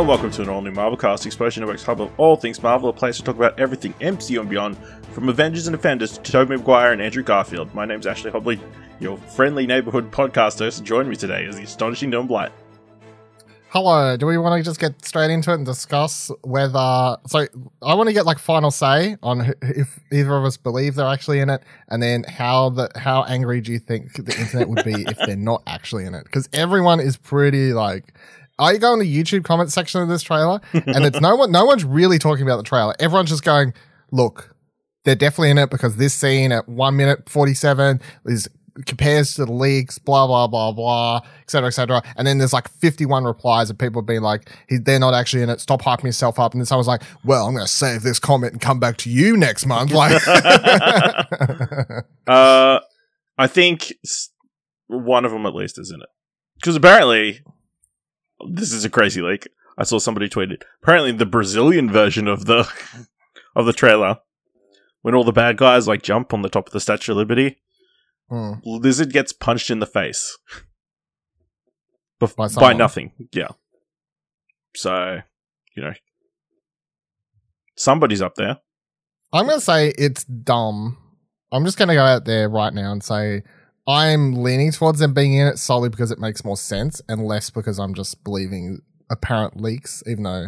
and welcome to an all new Marvel Cast Explosion Network's hub of all things Marvel, a place to talk about everything MCU and beyond, from Avengers and Defenders to Tobey Maguire and Andrew Garfield. My name's Ashley Hobley, your friendly neighborhood podcast host. Join me today is the astonishing Dylan Blight. Hello. Do we want to just get straight into it and discuss whether? So I want to get like final say on if either of us believe they're actually in it, and then how the how angry do you think the internet would be if they're not actually in it? Because everyone is pretty like. I go in the YouTube comment section of this trailer, and it's no one. No one's really talking about the trailer. Everyone's just going, "Look, they're definitely in it because this scene at one minute forty seven is compares to the leaks, blah blah blah blah, etc. etc. And then there's like 51 replies of people being like, he, "They're not actually in it. Stop hyping yourself up." And then someone's like, "Well, I'm going to save this comment and come back to you next month." Like, Uh, I think one of them at least is in it. Because apparently, this is a crazy leak. I saw somebody tweeted. Apparently, the Brazilian version of the of the trailer, when all the bad guys like jump on the top of the Statue of Liberty, Hmm. Lizard gets punched in the face Bef- By by, nothing. Yeah. So, you know, somebody's up there. I'm going to say it's dumb. I'm just going to go out there right now and say I'm leaning towards them being in it solely because it makes more sense and less because I'm just believing apparent leaks, even though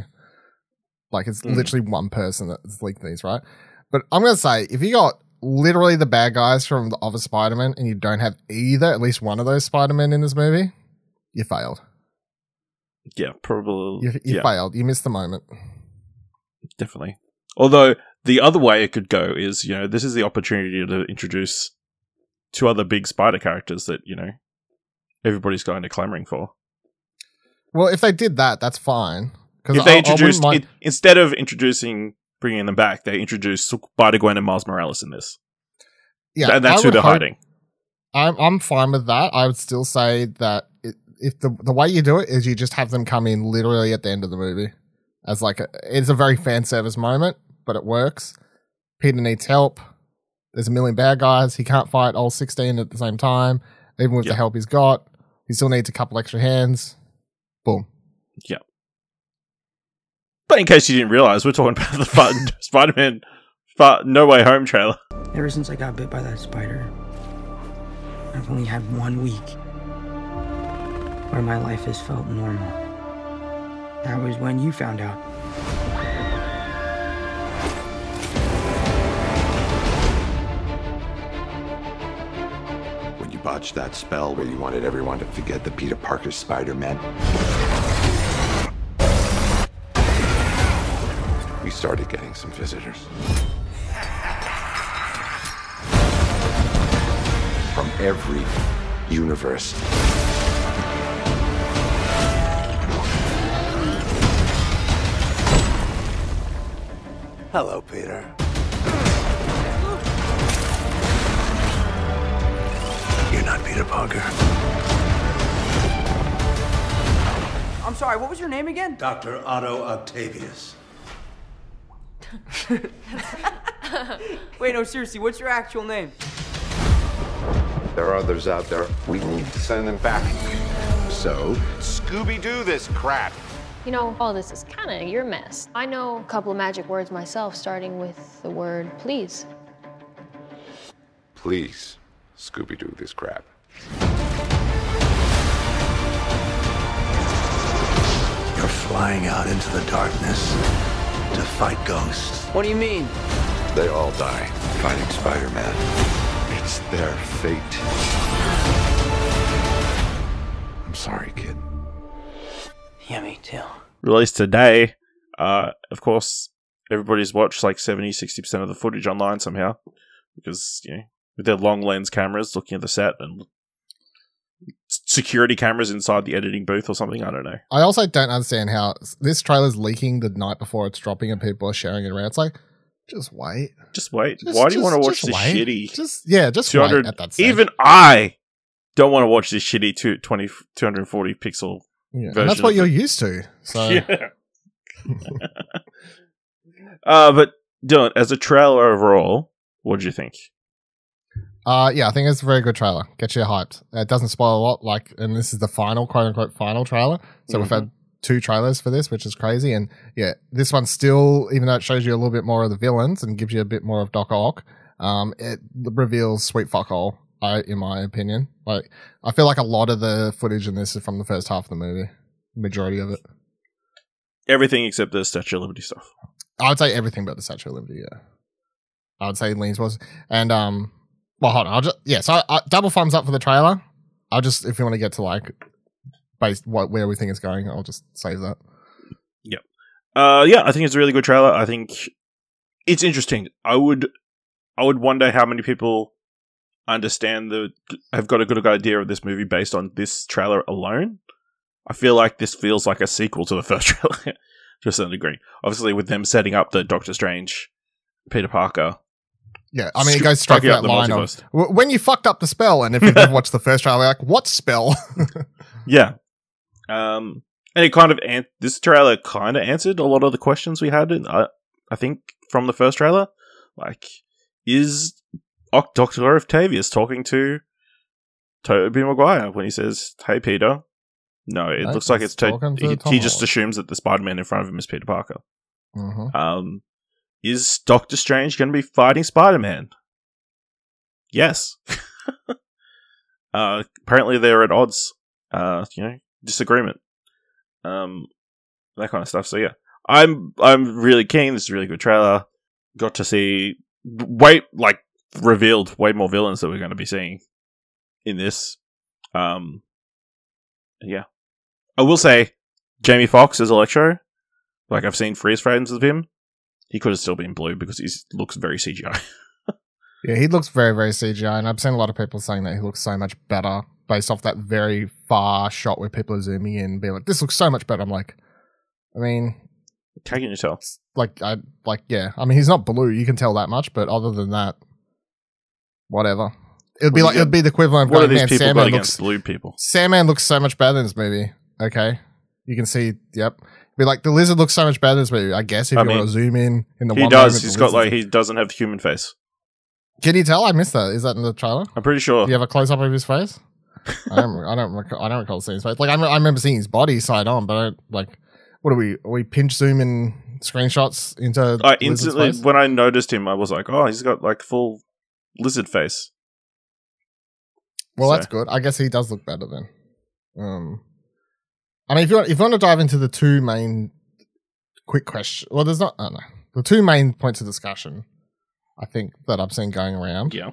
like it's Mm. literally one person that's leaked these, right? But I'm going to say if you got literally the bad guys from the other Spider Man and you don't have either, at least one of those Spider Men in this movie, you failed. Yeah, probably. You, you yeah. failed. You missed the moment. definitely. Although the other way it could go is, you know, this is the opportunity to introduce two other big spider characters that you know everybody's kind of clamoring for. Well, if they did that, that's fine. Because If they introduced in- instead of introducing bringing them back, they introduced Spider Gwen and Miles Morales in this, yeah, and that's who they're hope- hiding. I'm I'm fine with that. I would still say that it, if the the way you do it is you just have them come in literally at the end of the movie as like a, it's a very fan service moment, but it works. Peter needs help. There's a million bad guys. He can't fight all 16 at the same time. Even with Yeah. the help he's got, he still needs a couple extra hands. Boom. Yeah. But in case you didn't realize, we're talking about the fun Spider Man Far No Way Home trailer. Ever since I got bit by that spider, I've only had one week where my life has felt normal. That was when you found out. Botched that spell where you wanted everyone to forget the Peter Parker Spider Man, we started getting some visitors. From every universe. Hello, Peter. Peter Parker. I'm sorry, what was your name again? Dr. Otto Octavius. Wait, no, seriously, what's your actual name? There are others out there. We need to send them back. So, Scooby Doo this crap. You know, all this is kind of your mess. I know a couple of magic words myself, starting with the word please. Please, Scooby Doo this crap. Flying out into the darkness to fight ghosts. What do you mean? They all die fighting Spider Man. It's their fate. I'm sorry, kid. Yeah, me too. Released today. Uh, of course, everybody's watched like 70 60% of the footage online somehow because, you know, with their long lens cameras looking at the set and s- security cameras inside the editing booth or something. I don't know. I also don't understand how this trailer's leaking the night before it's dropping and people are sharing it around. It's like, just wait. Just wait. Just- Why do you just- want to watch this wait. shitty Just yeah, just 200? wait at that stage. Even I don't want to watch this shitty two, 20, 240 pixel. yeah. version that's what you're it. used to. So Yeah. uh, but Dylan, as a trailer overall, what did you think? Uh, yeah, I think it's a very good trailer. Gets you hyped. It doesn't spoil a lot, like, and this is the final, quote unquote, final trailer. So we've had two trailers for this, which is crazy. And yeah, this one still, even though it shows you a little bit more of the villains and gives you a bit more of Doc Ock, um, it reveals sweet fuck all. I, in my opinion, like I feel like a lot of the footage in this is from the first half of the movie, majority of it. Everything except the Statue of Liberty stuff. I would say everything but the Statue of Liberty. Yeah, I would say leans was and um. Well, hold on. I'll just yeah. So I, double thumbs up for the trailer. I'll just if you want to get to like based what where we think it's going, I'll just save that. Yeah. Uh, yeah, I think it's a really good trailer. I think it's interesting. I would, I would wonder how many people understand the have got a good idea of this movie based on this trailer alone. I feel like this feels like a sequel to the first trailer, to a certain degree. Obviously, with them setting up the Doctor Strange, Peter Parker. Yeah, I mean, it goes straight to that line of when you fucked up the spell, and if you've never watched the first trailer, like what spell? Yeah. Um, and it kind of an- this trailer kind of answered a lot of the questions we had. In, I I think from the first trailer, like is Oc- Doctor Octavius talking to Tobey Maguire when he says, "Hey, Peter"? No, it No, looks like it's to- he, he just assumes that the Spider Man in front of him is Peter Parker. hmm Um, is Doctor Strange going to be fighting Spider Man? Yes. uh, apparently they're at odds. Uh, you know, disagreement. Um, that kind of stuff. So yeah, I'm I'm really keen. This is a really good trailer. Got to see way like revealed way more villains that we're going to be seeing in this. Um, yeah, I will say Jamie Foxx as Electro. Like I've seen freeze frames of him. He could have still been blue because he looks very CGI. Yeah, he looks very, very CGI, and I've seen a lot of people saying that he looks so much better based off that very far shot where people are zooming in, and being like, "This looks so much better." I'm like, I mean, can you tell? like, I like, yeah, I mean, he's not blue, you can tell that much, but other than that, whatever. It'd be like it'd be the equivalent of What are these man, people Sandman looks blue people? Sandman looks so much better in this movie. Okay, you can see. Yep. Be like the lizard looks so much better in this movie. I guess if I you mean, want to zoom in in the He one does. moment He's got like he doesn't have the human face. Can you tell? I missed that. Is that in the trailer? I'm pretty sure. Do you have a close up of his face? I don't. I don't. Recall, I don't recall seeing his face. Like I, I remember seeing his body side on, but I don't, like, what are we? Are we pinch zooming screenshots into? I instantly when I noticed him, I was like, "Oh, he's got like full lizard face." Well, so- that's good. I guess he does look better then. Um, I mean, if you want, if you want to dive into the two main quick question, well, there's not. I don't know. The two main points of discussion, I think that I've seen going around. Yeah.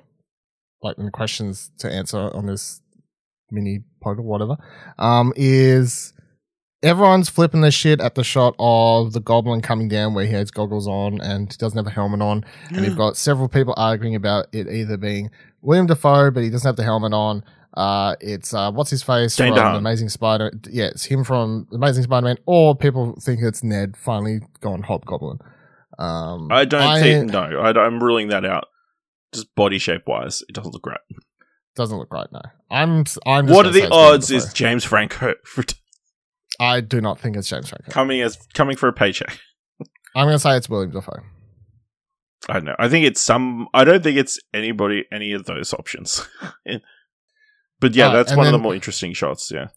like in questions to answer on this mini pod or whatever, um, is everyone's flipping their shit at the shot of the goblin coming down where he has goggles on and he doesn't have a helmet on. And you've got several people arguing about it either being William Dafoe, but he doesn't have the helmet on. Uh, it's uh, what's his face Dane from. Amazing Spider. Yeah, it's him from Amazing Spider-Man, or people think it's Ned finally gone Hobgoblin. Um, I don't think no. I, I'm ruling that out. Just body shape wise, it doesn't look right. doesn't look right. No, I'm. I'm. Just What are the odds? Is James Franco I do not think it's James Franco. coming as coming for a paycheck? I'm going to say it's William Dafoe. I don't know. I think it's some. I don't think it's anybody. Any of those options. but yeah, Uh, that's one of the more interesting shots. Yeah.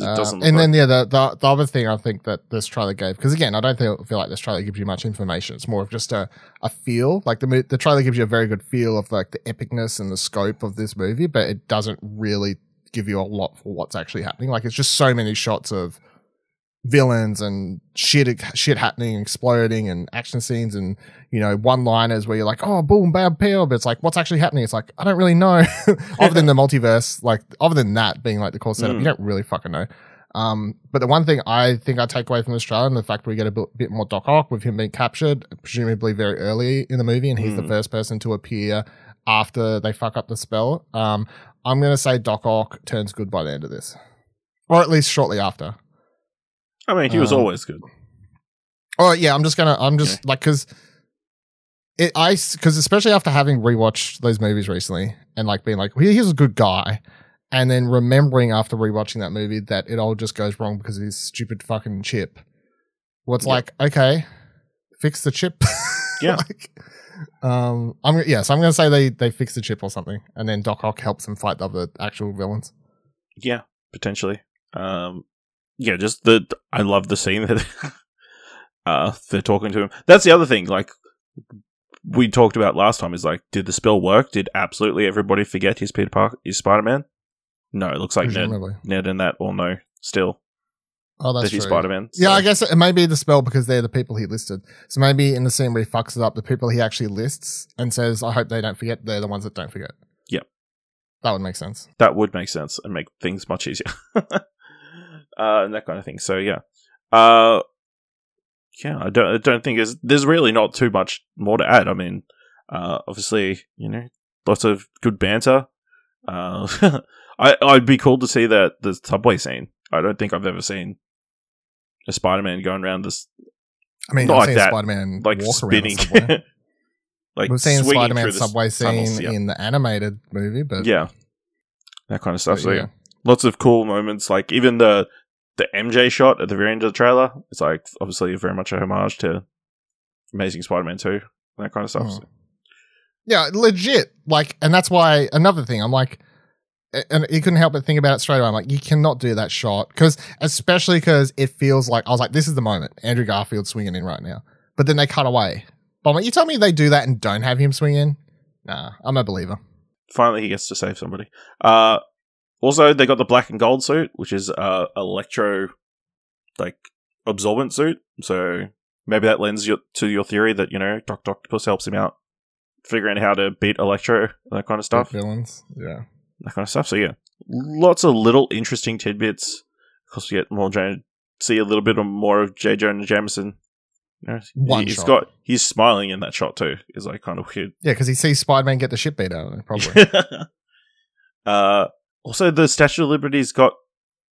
Uh, and then like- yeah, the, the the other thing I think that this trailer gave because again I don't feel, feel like this trailer gives you much information. It's more of just a, a feel. Like the the trailer gives you a very good feel of like the epicness and the scope of this movie, but it doesn't really give you a lot for what's actually happening. Like it's just so many shots of villains and shit shit happening, exploding, and action scenes, and you know one liners where you're like, oh boom, bam, pow, but it's like what's actually happening? It's like I don't really know. other than the multiverse, like other than that being like the core setup, Mm. you don't really fucking know. Um, but the one thing I think I take away from this trailer and the fact we get a bit, more Doc Ock with him being captured, presumably very early in the movie, and he's the Mm. first person to appear after they fuck up the spell. Um, I'm gonna say Doc Ock turns good by the end of this, or at least shortly after. I mean, he was um, always good. Oh yeah, I'm just gonna. I'm just like because it. I because especially after having rewatched those movies recently and like being like, well, he was a good guy, and then remembering after rewatching that movie that it all just goes wrong because of his stupid fucking chip. Well, it's like okay, fix the chip. Yeah. like, um. I'm yeah. So I'm gonna say they they fix the chip or something, and then Doc Ock helps them fight the other actual villains. Yeah, potentially. Um, yeah, just the I love the scene that uh they're talking to him. That's the other thing. Like we talked about last time is like, did the spell work? Did absolutely everybody forget his Peter Parker, his Spider Man? No, it looks like Ned, Presumably. Ned and that all know still Oh, that's that he's. Spider Man. Yeah, I guess it may be the spell because they're the people he listed. So maybe in the scene where he fucks it up, the people he actually lists and says, I hope they don't forget, they're the ones that don't forget. Yep. That would make sense. that would make sense and make things much easier. uh, and that kind of thing. So yeah, uh, yeah. I don't. I don't think there's there's really not too much more to add. I mean, uh, obviously, you know, lots of good banter. Uh, I I'd be cool to see that the subway scene. I don't think I've ever seen a Spider-Man going around this I mean, Not I've like that. Spider-Man like walk spinning, around like We've seen Spider-Man subway tunnels, scene yeah. in the animated movie, but yeah, that kind of stuff. but So yeah, lots of cool moments. Like even the the MJ shot at the very end of the trailer. It's like obviously very much a homage to Amazing Spider-Man Two, that kind of stuff. So, Yeah, legit. Like, and that's why another thing. I'm like, and you couldn't help but think about it straight away. I'm like, you cannot do that shot because, especially because it feels like I was like, this is the moment. Andrew Garfield swinging in right now, but then they cut away. But I'm like, you tell me they do that and don't have him swing in? Nah, I'm a believer. finally, he gets to save somebody. Uh, also, they got the black and gold suit, which is uh electro, like absorbent suit. So maybe that lends your, to your theory that you know Doctor Octopus helps him out figuring out how to beat Electro, that kind of stuff. Villains. Yeah. that kind of stuff. So yeah, lots of little interesting tidbits. Of course, we get more J- see a little bit more of J. Jonah Jameson. You know, One he's shot. got he's smiling in that shot too. Is like kind of weird. Yeah, because he sees Spider Man get the shit beat out of him, probably. uh, also, the Statue of Liberty's got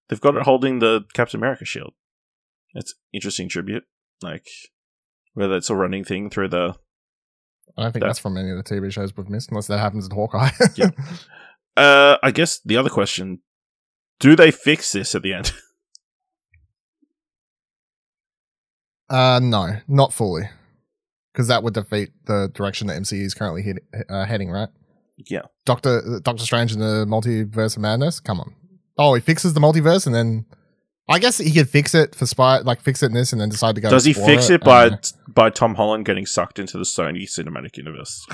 they've got it holding the Captain America shield. It's interesting tribute, like whether it's a running thing through the I don't think That- that's from any of the TV shows we've missed, unless that happens in Hawkeye. Yeah. Uh, I guess the other question: Do they fix this at the end? Uh, no, not fully, because that would defeat the direction that MCU is currently head, uh, heading. Right? Yeah, Doctor Doctor Strange in the Multiverse of Madness. Come on. Oh, he fixes the multiverse, and then I guess he could fix it for spy, like fix it in this, and then decide to go. does he fix it by Uh, by Tom Holland getting sucked into the Sony cinematic universe?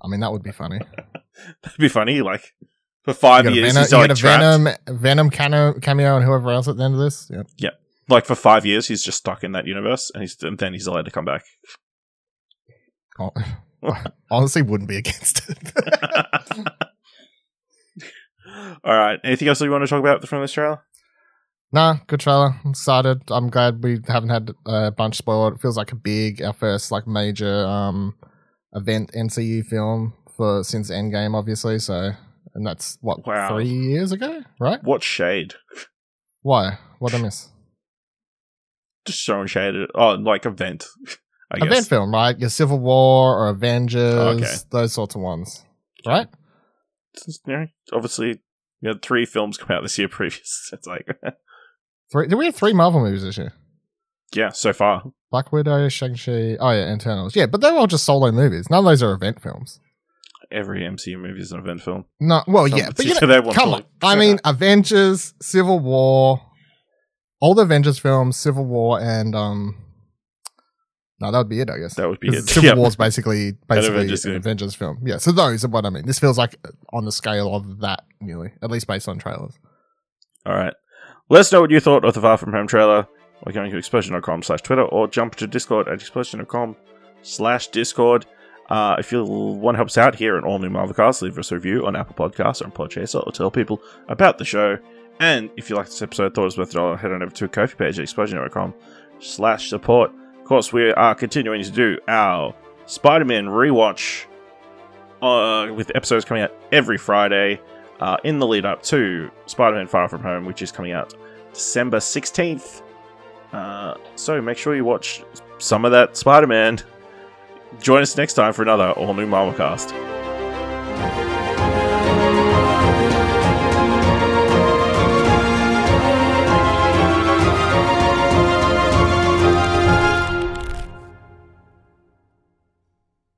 I mean, that would be funny. That'd be funny. Like for five years, Venom, he's like a. Venom, Venom cameo, and whoever else at the end of this. Yeah. Like for five years, he's just stuck in that universe, and he's and then he's allowed to come back. Oh, honestly, wouldn't be against it. All right. Anything else that you want to talk about from this trailer? Nah, good trailer. I'm excited. I'm glad we haven't had a bunch spoiled. It feels like a big, our first like major um event MCU film for since Endgame, obviously. So, and that's what Wow. three years ago, right? What shade? Why? What I miss? Just showing shade. at- Oh, like event. I guess. Event film, right? Your Civil War or Avengers, Okay. those sorts of ones, right? You obviously, we had three films come out this year. Previous, it's like, Three, did we have three Marvel movies this year? yeah, so far. Black Widow, Shang Chi. Oh yeah, Eternals. Yeah, but they were all just solo movies. None of those are event films. Every MCU movie is an event film. No, well, Some yeah, but you know, come on. like- I mean, Avengers, Civil War, all the Avengers films, Civil War, and um, no, that would be it, I guess. That would be it. Civil Yep. War's basically basically Avengers an. Avengers film. Yeah, so those are what I mean. This feels like on the scale of that, nearly, at least based on trailers. All right. Let us know what you thought of the Far From Home trailer by going to explosion.com slash Twitter or jump to Discord at explosion.com slash Discord. Uh, if you want to help us out here at All New Marvelcast, leave us a review on Apple Podcasts or on Podchaser or tell people about the show. And if you like this episode, thought it was worth dollar, head on over to a Ko-fi page at explosion.com slash support. Of course, we are continuing to do our Spider-Man rewatch uh, with episodes coming out every Friday uh, in the lead up to Spider-Man Far From Home, which is coming out December 16th. Uh, so make sure you watch some of that Spider-Man. Join us next time for another all-new Marvel cast.